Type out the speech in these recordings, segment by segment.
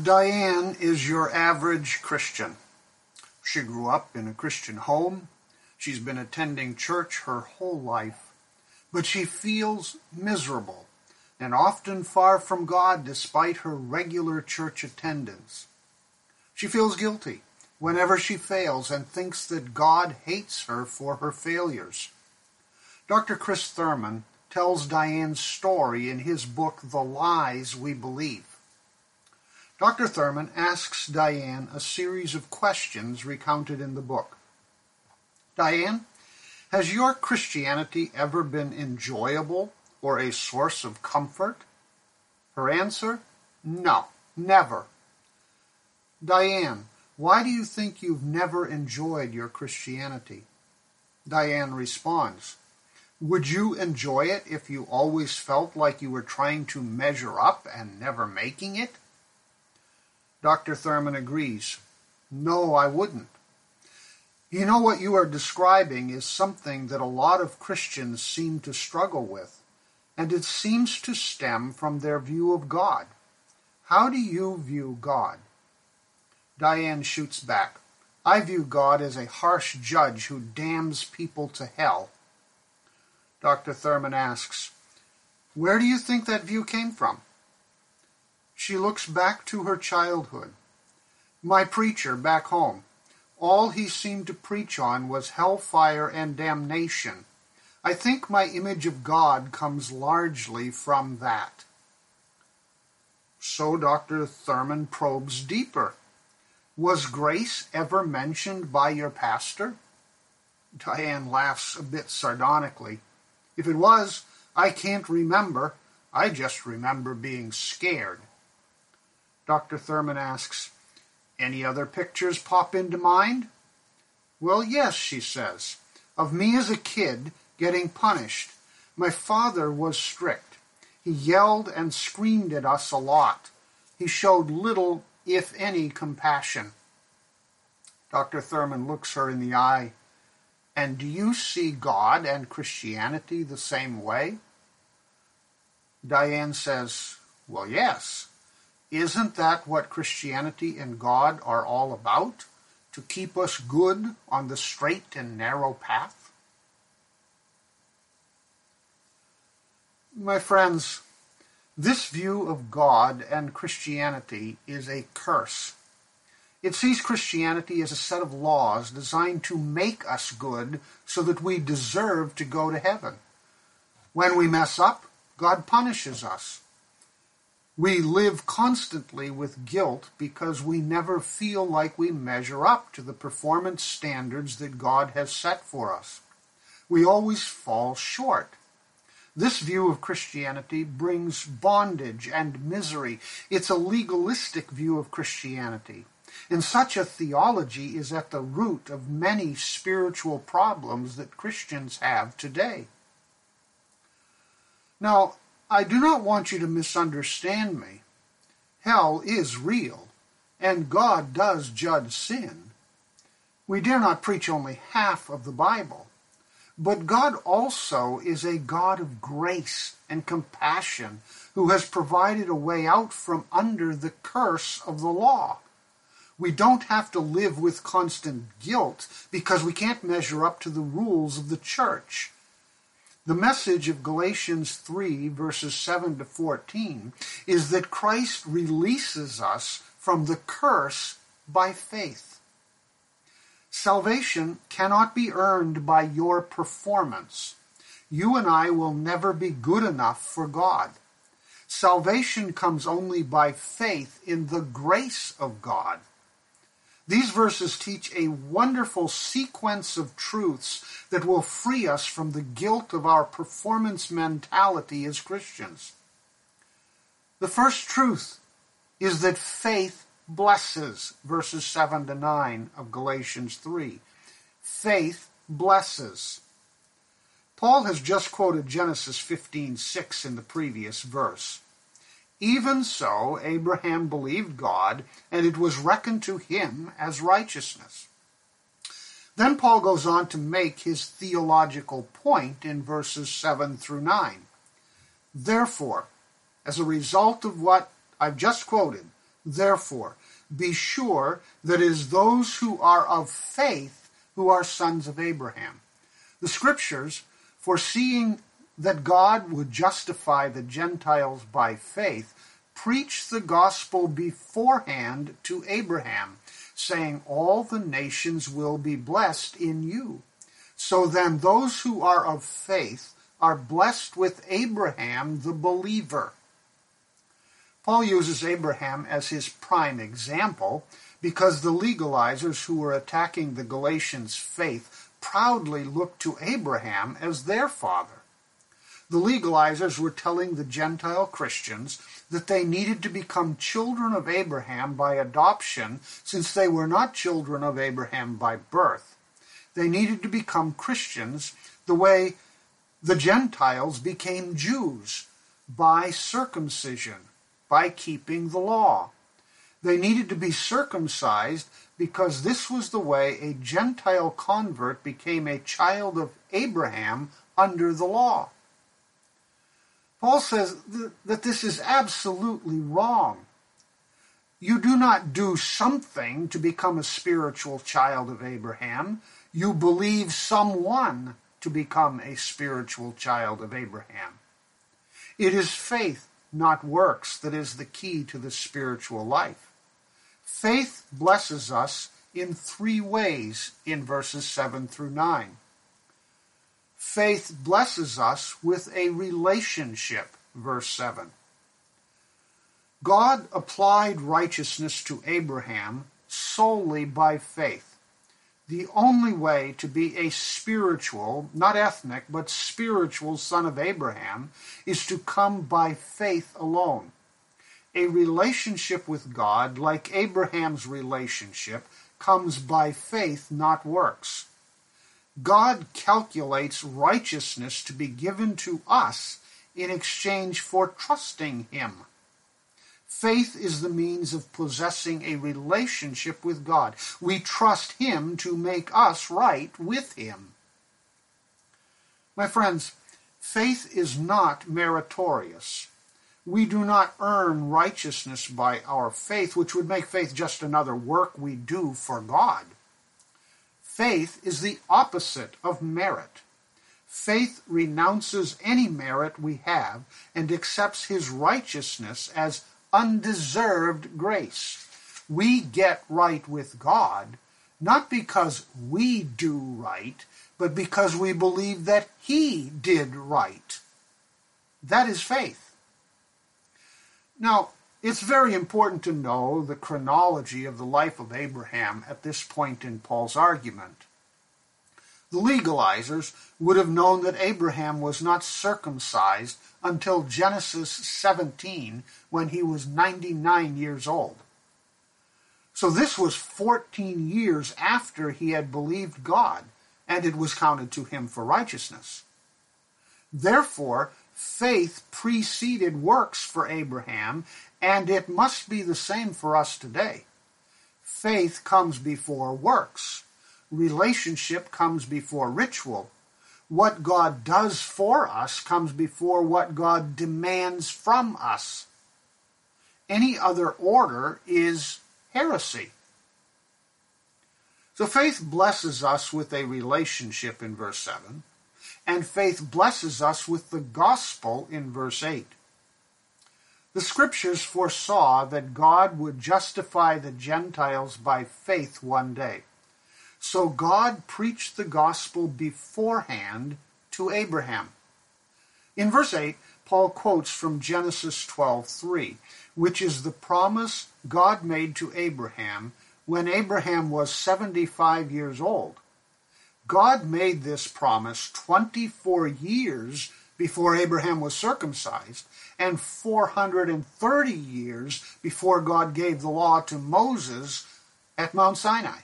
Diane is your average Christian. She grew up in a Christian home. She's been attending church her whole life, but she feels miserable and often far from God despite her regular church attendance. She feels guilty whenever she fails and thinks that God hates her for her failures. Dr. Chris Thurman tells Diane's story in his book, The Lies We Believe. Dr. Thurman asks Diane a series of questions recounted in the book. Diane, has your Christianity ever been enjoyable or a source of comfort? Her answer, no, never. Diane, why do you think you've never enjoyed your Christianity? Diane responds, Would you enjoy it if you always felt like you were trying to measure up and never making it? Dr. Thurman agrees. No, I wouldn't. You know what you are describing is something that a lot of Christians seem to struggle with, and it seems to stem from their view of God. How do you view God? Diane shoots back. I view God as a harsh judge who damns people to hell. Dr. Thurman asks, Where do you think that view came from? She looks back to her childhood. My preacher back home, all he seemed to preach on was hellfire and damnation. I think my image of God comes largely from that. So Dr. Thurman probes deeper. Was grace ever mentioned by your pastor? Diane laughs a bit sardonically. If it was, I can't remember. I just remember being scared. Dr. Thurman asks, Any other pictures pop into mind? Well, yes, she says. Of me as a kid getting punished. My father was strict. He yelled and screamed at us a lot. He showed little, if any, compassion. Dr. Thurman looks her in the eye. And do you see God and Christianity the same way? Diane says, Well, yes. Isn't that what Christianity and God are all about? To keep us good on the straight and narrow path? My friends, this view of God and Christianity is a curse. It sees Christianity as a set of laws designed to make us good so that we deserve to go to heaven. When we mess up, God punishes us. We live constantly with guilt because we never feel like we measure up to the performance standards that God has set for us. We always fall short. This view of Christianity brings bondage and misery. It's a legalistic view of Christianity. And such a theology is at the root of many spiritual problems that Christians have today. Now, I do not want you to misunderstand me. Hell is real, and God does judge sin. We dare not preach only half of the Bible. But God also is a God of grace and compassion who has provided a way out from under the curse of the law. We don't have to live with constant guilt because we can't measure up to the rules of the church. The message of Galatians 3, verses 7 to 14, is that Christ releases us from the curse by faith. Salvation cannot be earned by your performance. You and I will never be good enough for God. Salvation comes only by faith in the grace of God. These verses teach a wonderful sequence of truths that will free us from the guilt of our performance mentality as Christians. The first truth is that faith blesses, verses 7 to 9 of Galatians 3. Faith blesses. Paul has just quoted Genesis 15:6 in the previous verse. Even so, Abraham believed God, and it was reckoned to him as righteousness. Then Paul goes on to make his theological point in verses 7 through 9. Therefore, as a result of what I've just quoted, Therefore, be sure that it is those who are of faith who are sons of Abraham. The scriptures, foreseeing that God would justify the Gentiles by faith, preach the gospel beforehand to Abraham, saying, All the nations will be blessed in you. So then, those who are of faith are blessed with Abraham the believer. Paul uses Abraham as his prime example because the legalizers who were attacking the Galatians' faith proudly looked to Abraham as their father. The legalizers were telling the Gentile Christians that they needed to become children of Abraham by adoption since they were not children of Abraham by birth. They needed to become Christians the way the Gentiles became Jews by circumcision by keeping the law. They needed to be circumcised because this was the way a Gentile convert became a child of Abraham under the law. Paul says th- that this is absolutely wrong. You do not do something to become a spiritual child of Abraham. You believe someone to become a spiritual child of Abraham. It is faith not works, that is the key to the spiritual life. Faith blesses us in three ways in verses 7 through 9. Faith blesses us with a relationship, verse 7. God applied righteousness to Abraham solely by faith the only way to be a spiritual, not ethnic, but spiritual son of Abraham is to come by faith alone. A relationship with God, like Abraham's relationship, comes by faith, not works. God calculates righteousness to be given to us in exchange for trusting Him. Faith is the means of possessing a relationship with God. We trust Him to make us right with Him. My friends, faith is not meritorious. We do not earn righteousness by our faith, which would make faith just another work we do for God. Faith is the opposite of merit. Faith renounces any merit we have and accepts his righteousness as undeserved grace. We get right with God not because we do right, but because we believe that He did right. That is faith. Now, it's very important to know the chronology of the life of Abraham at this point in Paul's argument. The legalizers would have known that Abraham was not circumcised until Genesis 17 when he was 99 years old. So this was 14 years after he had believed God, and it was counted to him for righteousness. Therefore, faith preceded works for Abraham, and it must be the same for us today. Faith comes before works. Relationship comes before ritual what God does for us comes before what God demands from us. Any other order is heresy. So faith blesses us with a relationship in verse 7, and faith blesses us with the gospel in verse 8. The scriptures foresaw that God would justify the Gentiles by faith one day. So God preached the gospel beforehand to Abraham. In verse 8, Paul quotes from Genesis 12:3, which is the promise God made to Abraham when Abraham was 75 years old. God made this promise 24 years before Abraham was circumcised and 430 years before God gave the law to Moses at Mount Sinai.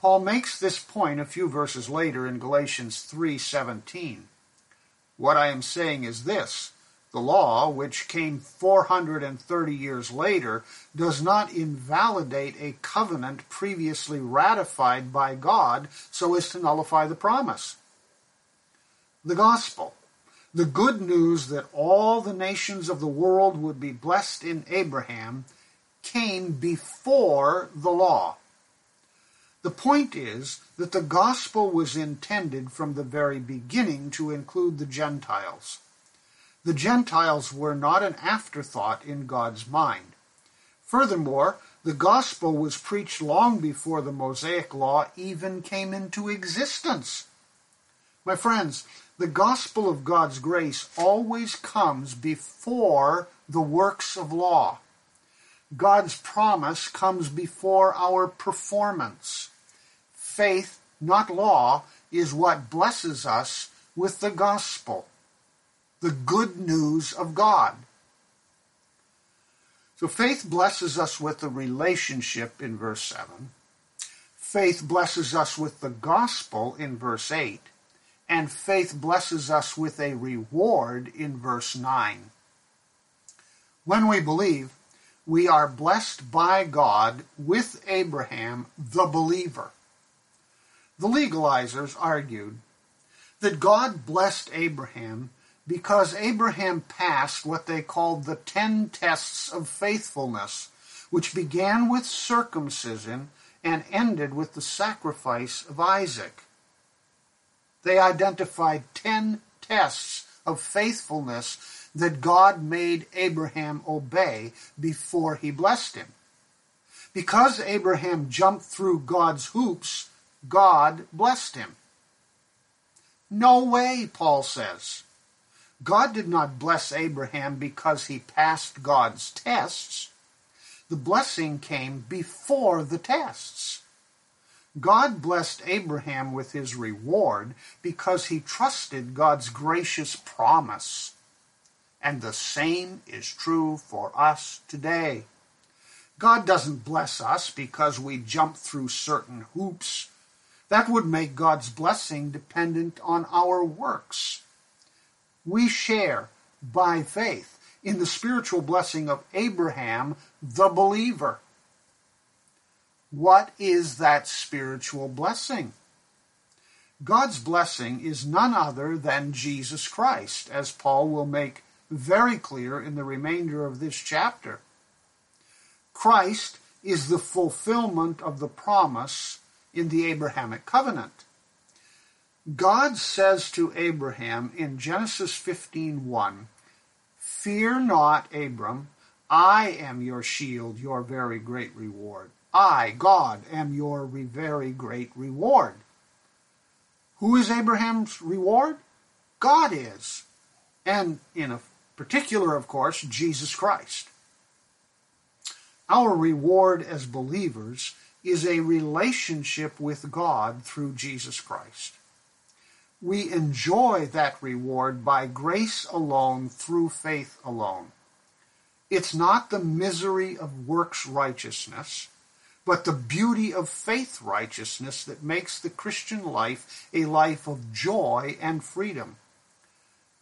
Paul makes this point a few verses later in Galatians 3:17. What I am saying is this: the law, which came 430 years later, does not invalidate a covenant previously ratified by God so as to nullify the promise. The gospel, the good news that all the nations of the world would be blessed in Abraham, came before the law. The point is that the gospel was intended from the very beginning to include the Gentiles. The Gentiles were not an afterthought in God's mind. Furthermore, the gospel was preached long before the Mosaic law even came into existence. My friends, the gospel of God's grace always comes before the works of law. God's promise comes before our performance. Faith, not law, is what blesses us with the gospel, the good news of God. So faith blesses us with a relationship in verse 7. Faith blesses us with the gospel in verse 8. And faith blesses us with a reward in verse 9. When we believe, we are blessed by God with Abraham, the believer. The legalizers argued that God blessed Abraham because Abraham passed what they called the ten tests of faithfulness, which began with circumcision and ended with the sacrifice of Isaac. They identified ten tests of faithfulness that God made Abraham obey before he blessed him. Because Abraham jumped through God's hoops, God blessed him. No way, Paul says. God did not bless Abraham because he passed God's tests. The blessing came before the tests. God blessed Abraham with his reward because he trusted God's gracious promise. And the same is true for us today. God doesn't bless us because we jump through certain hoops. That would make God's blessing dependent on our works we share by faith in the spiritual blessing of Abraham, the believer. What is that spiritual blessing? God's blessing is none other than Jesus Christ, as Paul will make very clear in the remainder of this chapter. Christ is the fulfillment of the promise in the Abrahamic covenant. God says to Abraham in Genesis 15:1, "Fear not, Abram, I am your shield, your very great reward. I, God, am your very great reward." Who is Abraham's reward? God is. And in a particular, of course, Jesus Christ. Our reward as believers is a relationship with God through Jesus Christ we enjoy that reward by grace alone through faith alone. It's not the misery of works righteousness, but the beauty of faith righteousness that makes the Christian life a life of joy and freedom.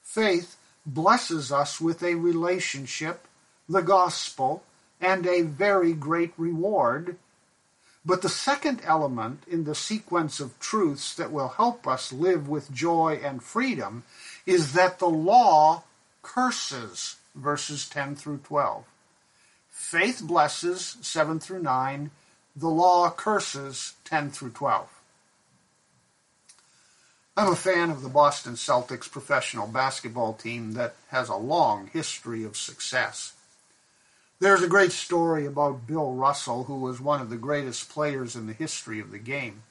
Faith blesses us with a relationship, the gospel, and a very great reward but the second element in the sequence of truths that will help us live with joy and freedom is that the law curses, verses 10 through 12. Faith blesses, 7 through 9. The law curses, 10 through 12. I'm a fan of the Boston Celtics professional basketball team that has a long history of success. There's a great story about Bill Russell, who was one of the greatest players in the history of the game.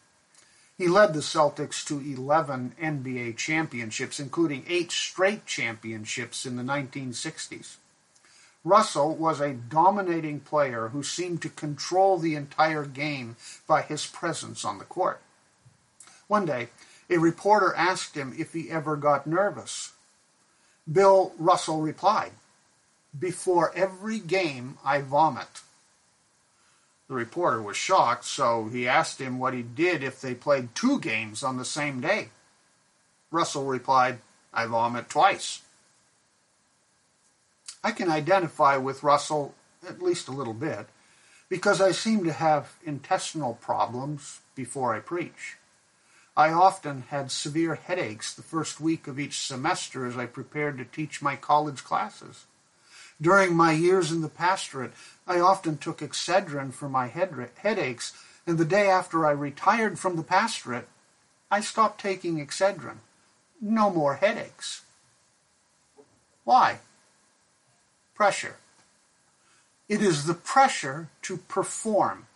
He led the Celtics to 11 NBA championships, including eight straight championships in the 1960s. Russell was a dominating player who seemed to control the entire game by his presence on the court. One day, a reporter asked him if he ever got nervous. Bill Russell replied, before every game, I vomit. The reporter was shocked, so he asked him what he did if they played two games on the same day. Russell replied, I vomit twice. I can identify with Russell at least a little bit because I seem to have intestinal problems before I preach. I often had severe headaches the first week of each semester as I prepared to teach my college classes. During my years in the pastorate, I often took Excedrin for my head, headaches, and the day after I retired from the pastorate, I stopped taking Excedrin. No more headaches. Why? Pressure. It is the pressure to perform.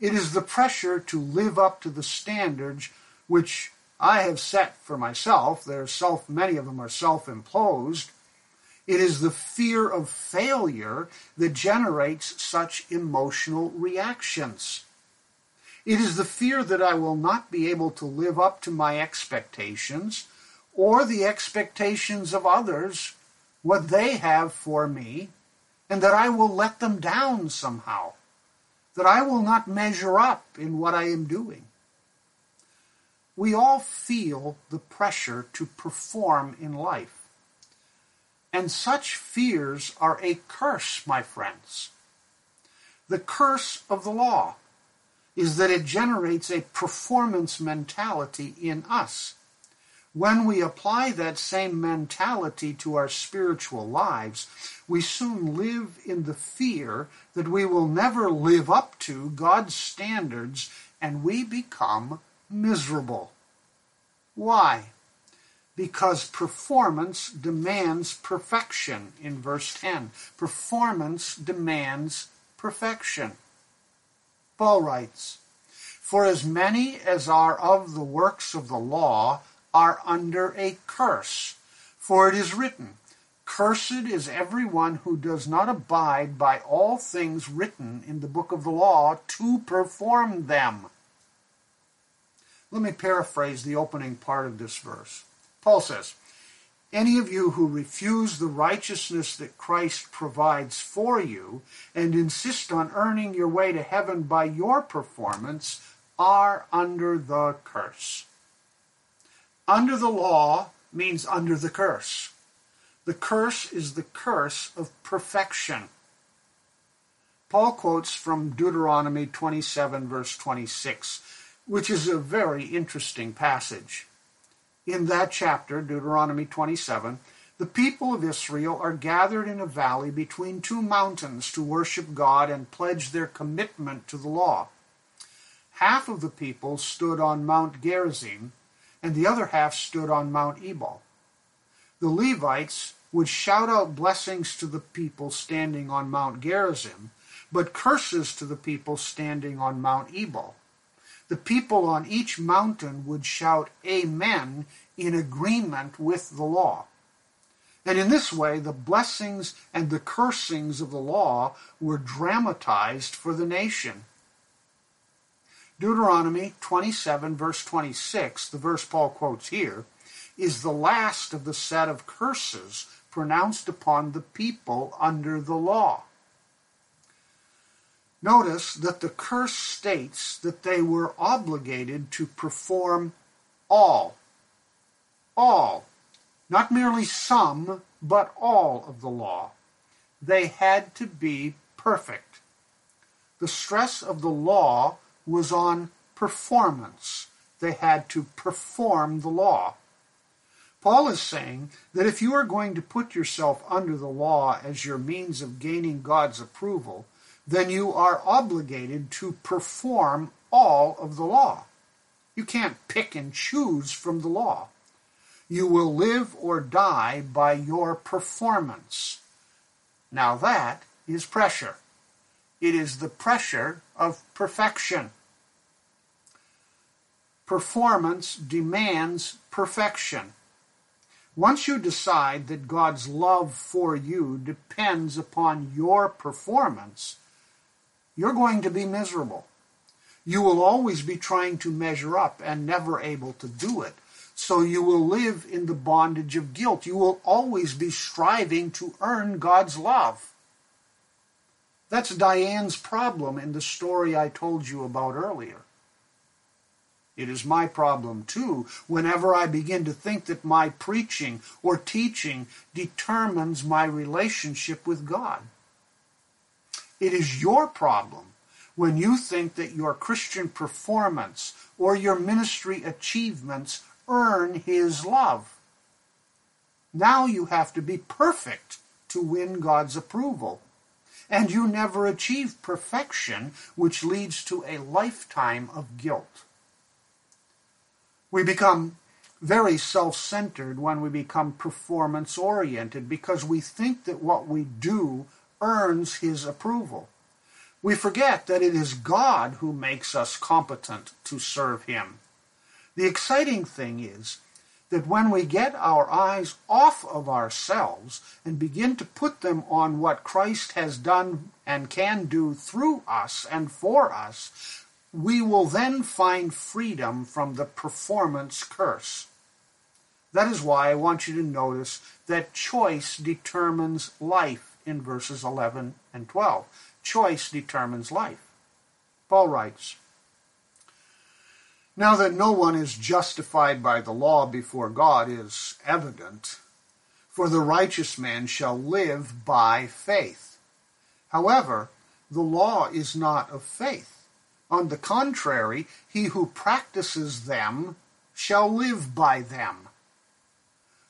It is the pressure to live up to the standards which I have set for myself. They're self, many of them are self-imposed. It is the fear of failure that generates such emotional reactions. It is the fear that I will not be able to live up to my expectations or the expectations of others, what they have for me, and that I will let them down somehow, that I will not measure up in what I am doing. We all feel the pressure to perform in life. And such fears are a curse, my friends. The curse of the law is that it generates a performance mentality in us. When we apply that same mentality to our spiritual lives, we soon live in the fear that we will never live up to God's standards and we become miserable. Why? Because performance demands perfection in verse 10. Performance demands perfection. Paul writes, For as many as are of the works of the law are under a curse. For it is written, Cursed is everyone who does not abide by all things written in the book of the law to perform them. Let me paraphrase the opening part of this verse. Paul says, any of you who refuse the righteousness that Christ provides for you and insist on earning your way to heaven by your performance are under the curse. Under the law means under the curse. The curse is the curse of perfection. Paul quotes from Deuteronomy 27, verse 26, which is a very interesting passage in that chapter, Deuteronomy 27, the people of Israel are gathered in a valley between two mountains to worship God and pledge their commitment to the law. Half of the people stood on Mount Gerizim, and the other half stood on Mount Ebal. The Levites would shout out blessings to the people standing on Mount Gerizim, but curses to the people standing on Mount Ebal the people on each mountain would shout Amen in agreement with the law. And in this way, the blessings and the cursings of the law were dramatized for the nation. Deuteronomy 27, verse 26, the verse Paul quotes here, is the last of the set of curses pronounced upon the people under the law. Notice that the curse states that they were obligated to perform all, all, not merely some, but all of the law. They had to be perfect. The stress of the law was on performance. They had to perform the law. Paul is saying that if you are going to put yourself under the law as your means of gaining God's approval, then you are obligated to perform all of the law. You can't pick and choose from the law. You will live or die by your performance. Now that is pressure. It is the pressure of perfection. Performance demands perfection. Once you decide that God's love for you depends upon your performance, you're going to be miserable. You will always be trying to measure up and never able to do it. So you will live in the bondage of guilt. You will always be striving to earn God's love. That's Diane's problem in the story I told you about earlier. It is my problem too whenever I begin to think that my preaching or teaching determines my relationship with God. It is your problem when you think that your Christian performance or your ministry achievements earn His love. Now you have to be perfect to win God's approval. And you never achieve perfection, which leads to a lifetime of guilt. We become very self-centered when we become performance-oriented because we think that what we do earns his approval. We forget that it is God who makes us competent to serve him. The exciting thing is that when we get our eyes off of ourselves and begin to put them on what Christ has done and can do through us and for us, we will then find freedom from the performance curse. That is why I want you to notice that choice determines life in verses 11 and 12. Choice determines life. Paul writes, Now that no one is justified by the law before God is evident, for the righteous man shall live by faith. However, the law is not of faith. On the contrary, he who practices them shall live by them.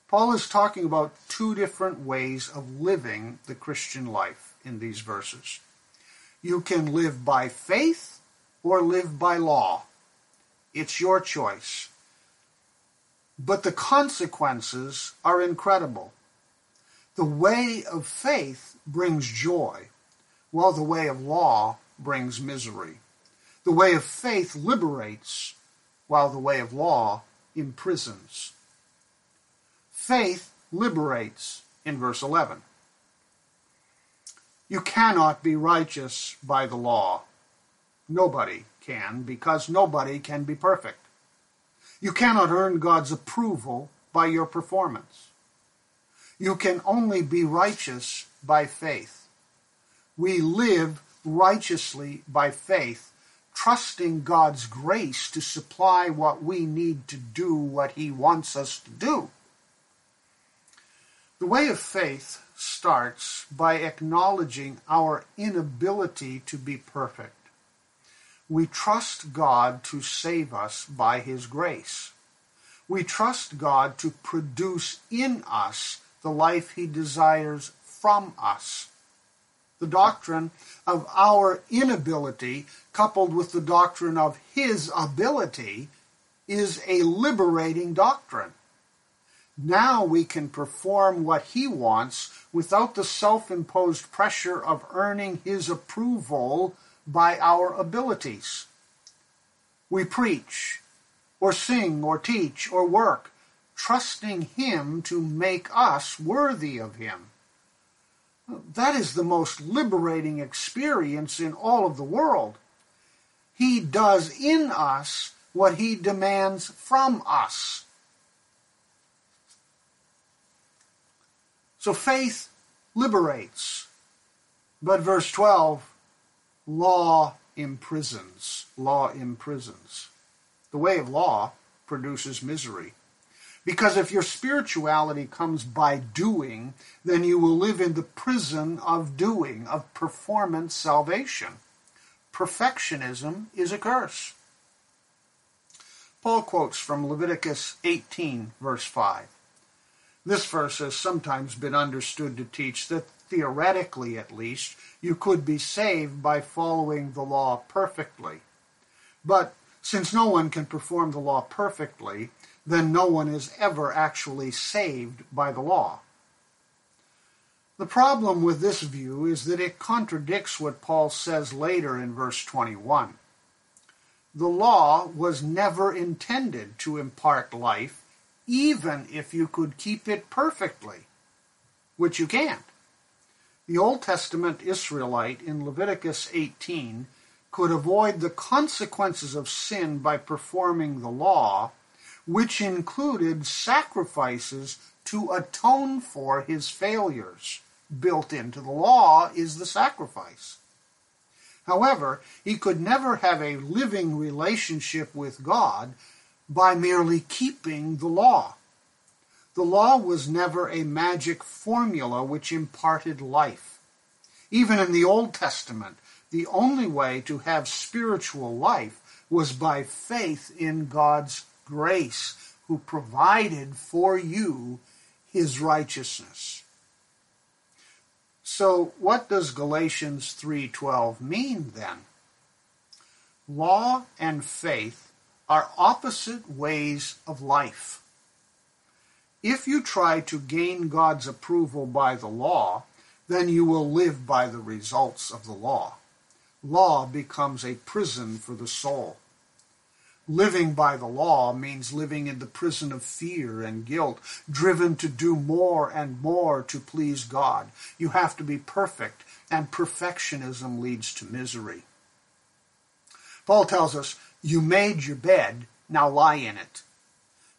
Paul is talking about two different ways of living the Christian life in these verses. You can live by faith or live by law. It's your choice. But the consequences are incredible. The way of faith brings joy, while the way of law brings misery. The way of faith liberates, while the way of law imprisons. Faith liberates in verse 11. You cannot be righteous by the law. Nobody can, because nobody can be perfect. You cannot earn God's approval by your performance. You can only be righteous by faith. We live righteously by faith trusting God's grace to supply what we need to do what He wants us to do. The way of faith starts by acknowledging our inability to be perfect. We trust God to save us by His grace. We trust God to produce in us the life He desires from us the doctrine of our inability coupled with the doctrine of his ability is a liberating doctrine. Now we can perform what he wants without the self-imposed pressure of earning his approval by our abilities. We preach, or sing, or teach, or work, trusting him to make us worthy of him. That is the most liberating experience in all of the world. He does in us what he demands from us. So faith liberates. But verse 12, law imprisons. Law imprisons. The way of law produces misery. Because if your spirituality comes by doing, then you will live in the prison of doing, of performance salvation. Perfectionism is a curse. Paul quotes from Leviticus 18, verse 5. This verse has sometimes been understood to teach that theoretically, at least, you could be saved by following the law perfectly. But since no one can perform the law perfectly, then no one is ever actually saved by the law. The problem with this view is that it contradicts what Paul says later in verse 21. The law was never intended to impart life, even if you could keep it perfectly, which you can't. The Old Testament Israelite in Leviticus 18 could avoid the consequences of sin by performing the law, which included sacrifices to atone for his failures. Built into the law is the sacrifice. However, he could never have a living relationship with God by merely keeping the law. The law was never a magic formula which imparted life. Even in the Old Testament, the only way to have spiritual life was by faith in God's grace, who provided for you his righteousness. So what does Galatians 3:12 mean then? Law and faith are opposite ways of life. If you try to gain God's approval by the law, then you will live by the results of the law. Law becomes a prison for the soul. Living by the law means living in the prison of fear and guilt, driven to do more and more to please God. You have to be perfect, and perfectionism leads to misery. Paul tells us, You made your bed, now lie in it.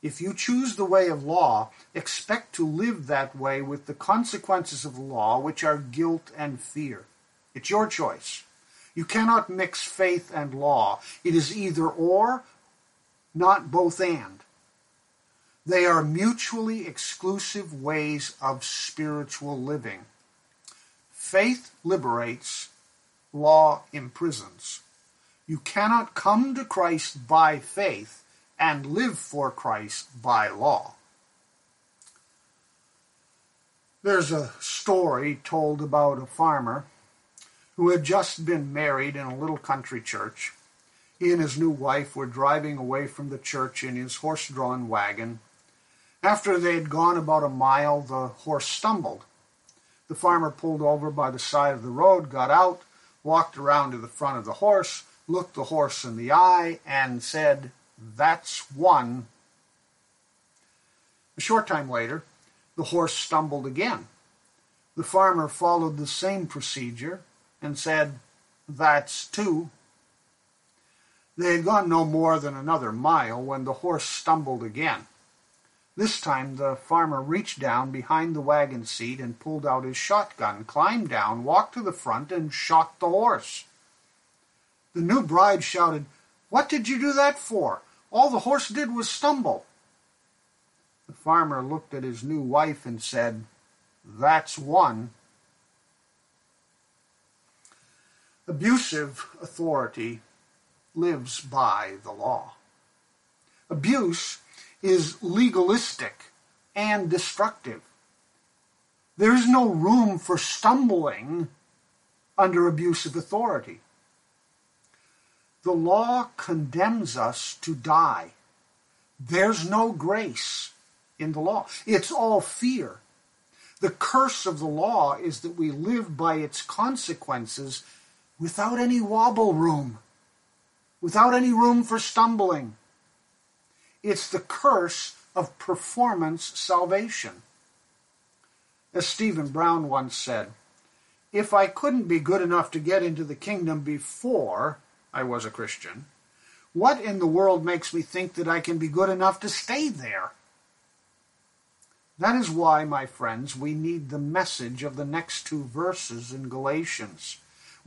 If you choose the way of law, expect to live that way with the consequences of law, which are guilt and fear. It's your choice. You cannot mix faith and law. It is either or, not both and. They are mutually exclusive ways of spiritual living. Faith liberates, law imprisons. You cannot come to Christ by faith and live for Christ by law. There's a story told about a farmer who had just been married in a little country church. He and his new wife were driving away from the church in his horse drawn wagon. After they had gone about a mile, the horse stumbled. The farmer pulled over by the side of the road, got out, walked around to the front of the horse, looked the horse in the eye, and said, That's one. A short time later, the horse stumbled again. The farmer followed the same procedure and said, That's two. They had gone no more than another mile when the horse stumbled again. This time the farmer reached down behind the wagon seat and pulled out his shotgun, climbed down, walked to the front, and shot the horse. The new bride shouted, What did you do that for? All the horse did was stumble. The farmer looked at his new wife and said, That's one. Abusive authority lives by the law. Abuse is legalistic and destructive. There is no room for stumbling under abusive authority. The law condemns us to die. There's no grace in the law. It's all fear. The curse of the law is that we live by its consequences without any wobble room without any room for stumbling. It's the curse of performance salvation. As Stephen Brown once said, if I couldn't be good enough to get into the kingdom before I was a Christian, what in the world makes me think that I can be good enough to stay there? That is why, my friends, we need the message of the next two verses in Galatians,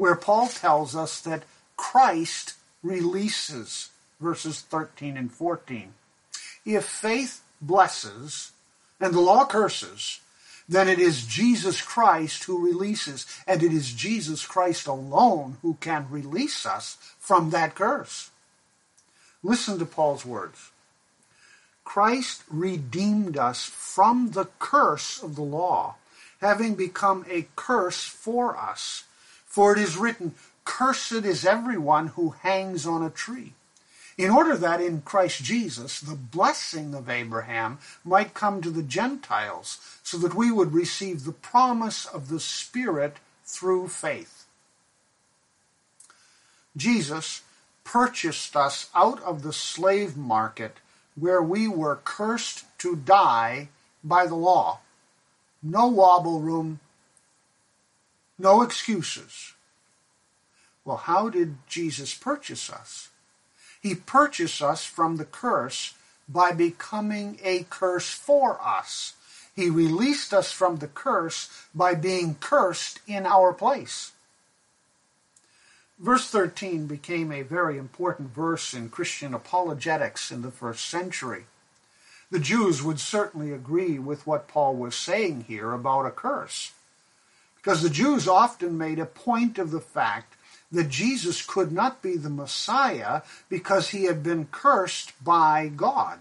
where Paul tells us that Christ releases, verses 13 and 14. If faith blesses and the law curses, then it is Jesus Christ who releases, and it is Jesus Christ alone who can release us from that curse. Listen to Paul's words. Christ redeemed us from the curse of the law, having become a curse for us. For it is written, Cursed is everyone who hangs on a tree. In order that in Christ Jesus the blessing of Abraham might come to the Gentiles, so that we would receive the promise of the Spirit through faith. Jesus purchased us out of the slave market where we were cursed to die by the law. No wobble room, no excuses. Well, how did Jesus purchase us? He purchased us from the curse by becoming a curse for us. He released us from the curse by being cursed in our place. Verse 13 became a very important verse in Christian apologetics in the first century. The Jews would certainly agree with what Paul was saying here about a curse, because the Jews often made a point of the fact that Jesus could not be the Messiah because he had been cursed by God.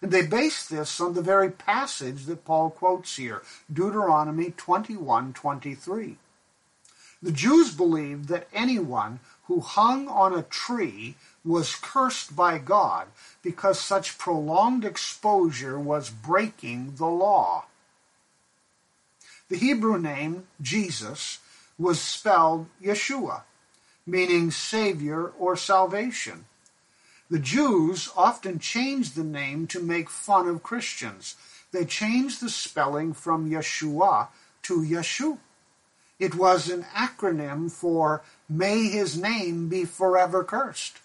And they base this on the very passage that Paul quotes here, Deuteronomy 21:23. The Jews believed that anyone who hung on a tree was cursed by God because such prolonged exposure was breaking the law. The Hebrew name, Jesus, was spelled Yeshua, meaning Savior or salvation. The Jews often changed the name to make fun of Christians. They changed the spelling from Yeshua to Yeshu. It was an acronym for May his name be forever cursed.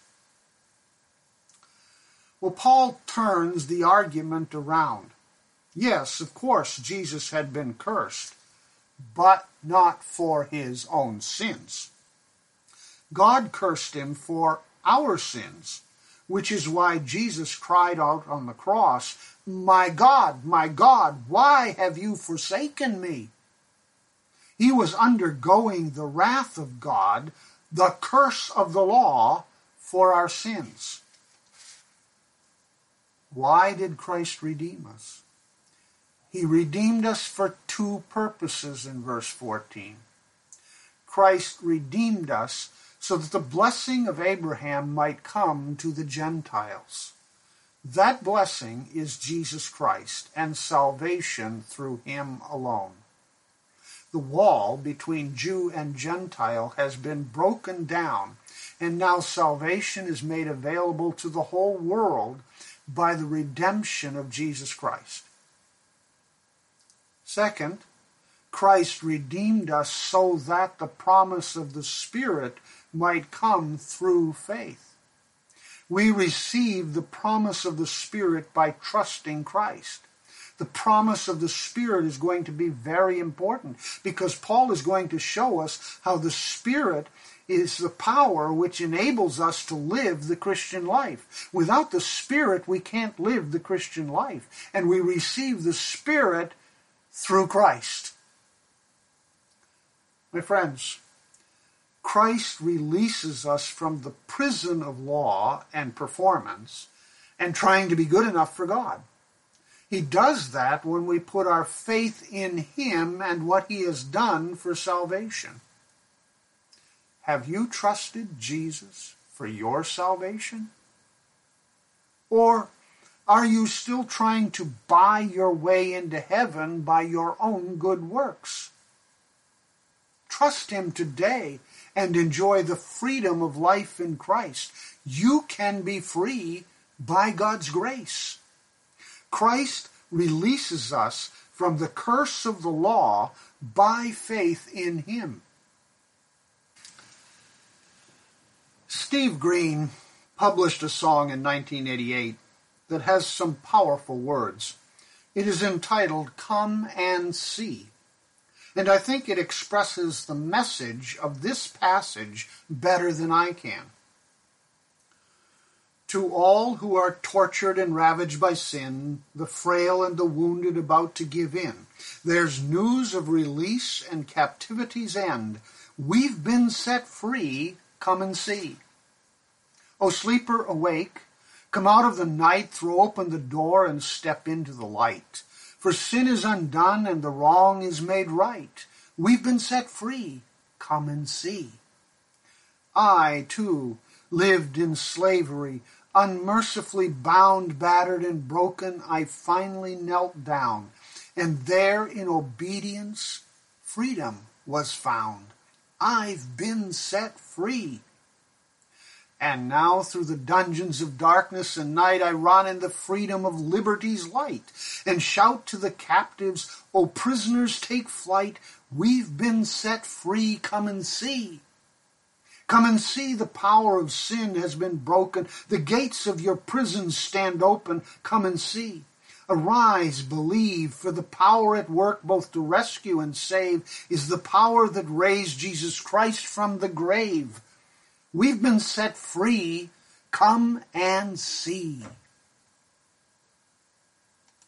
Well, Paul turns the argument around. Yes, of course, Jesus had been cursed, but not for his own sins. God cursed him for our sins, which is why Jesus cried out on the cross, My God, my God, why have you forsaken me? He was undergoing the wrath of God, the curse of the law for our sins. Why did Christ redeem us? He redeemed us for two purposes in verse 14. Christ redeemed us so that the blessing of Abraham might come to the Gentiles. That blessing is Jesus Christ and salvation through him alone. The wall between Jew and Gentile has been broken down, and now salvation is made available to the whole world by the redemption of Jesus Christ. Second, Christ redeemed us so that the promise of the Spirit might come through faith. We receive the promise of the Spirit by trusting Christ. The promise of the Spirit is going to be very important because Paul is going to show us how the Spirit is the power which enables us to live the Christian life. Without the Spirit, we can't live the Christian life. And we receive the Spirit through Christ. My friends, Christ releases us from the prison of law and performance and trying to be good enough for God. He does that when we put our faith in Him and what He has done for salvation. Have you trusted Jesus for your salvation? Or are you still trying to buy your way into heaven by your own good works? Trust Him today and enjoy the freedom of life in Christ. You can be free by God's grace. Christ releases us from the curse of the law by faith in Him. Steve Green published a song in 1988 that has some powerful words. It is entitled Come and See. And I think it expresses the message of this passage better than I can. To all who are tortured and ravaged by sin, the frail and the wounded about to give in, there's news of release and captivity's end. We've been set free, come and see. O sleeper, awake. Come out of the night, throw open the door, and step into the light. For sin is undone, and the wrong is made right. We've been set free. Come and see. I, too, lived in slavery, unmercifully bound, battered, and broken. I finally knelt down, and there in obedience, freedom was found. I've been set free. And now through the dungeons of darkness and night I run in the freedom of liberty's light and shout to the captives, O prisoners, take flight. We've been set free. Come and see. Come and see the power of sin has been broken. The gates of your prisons stand open. Come and see. Arise, believe, for the power at work both to rescue and save is the power that raised Jesus Christ from the grave. We've been set free. Come and see.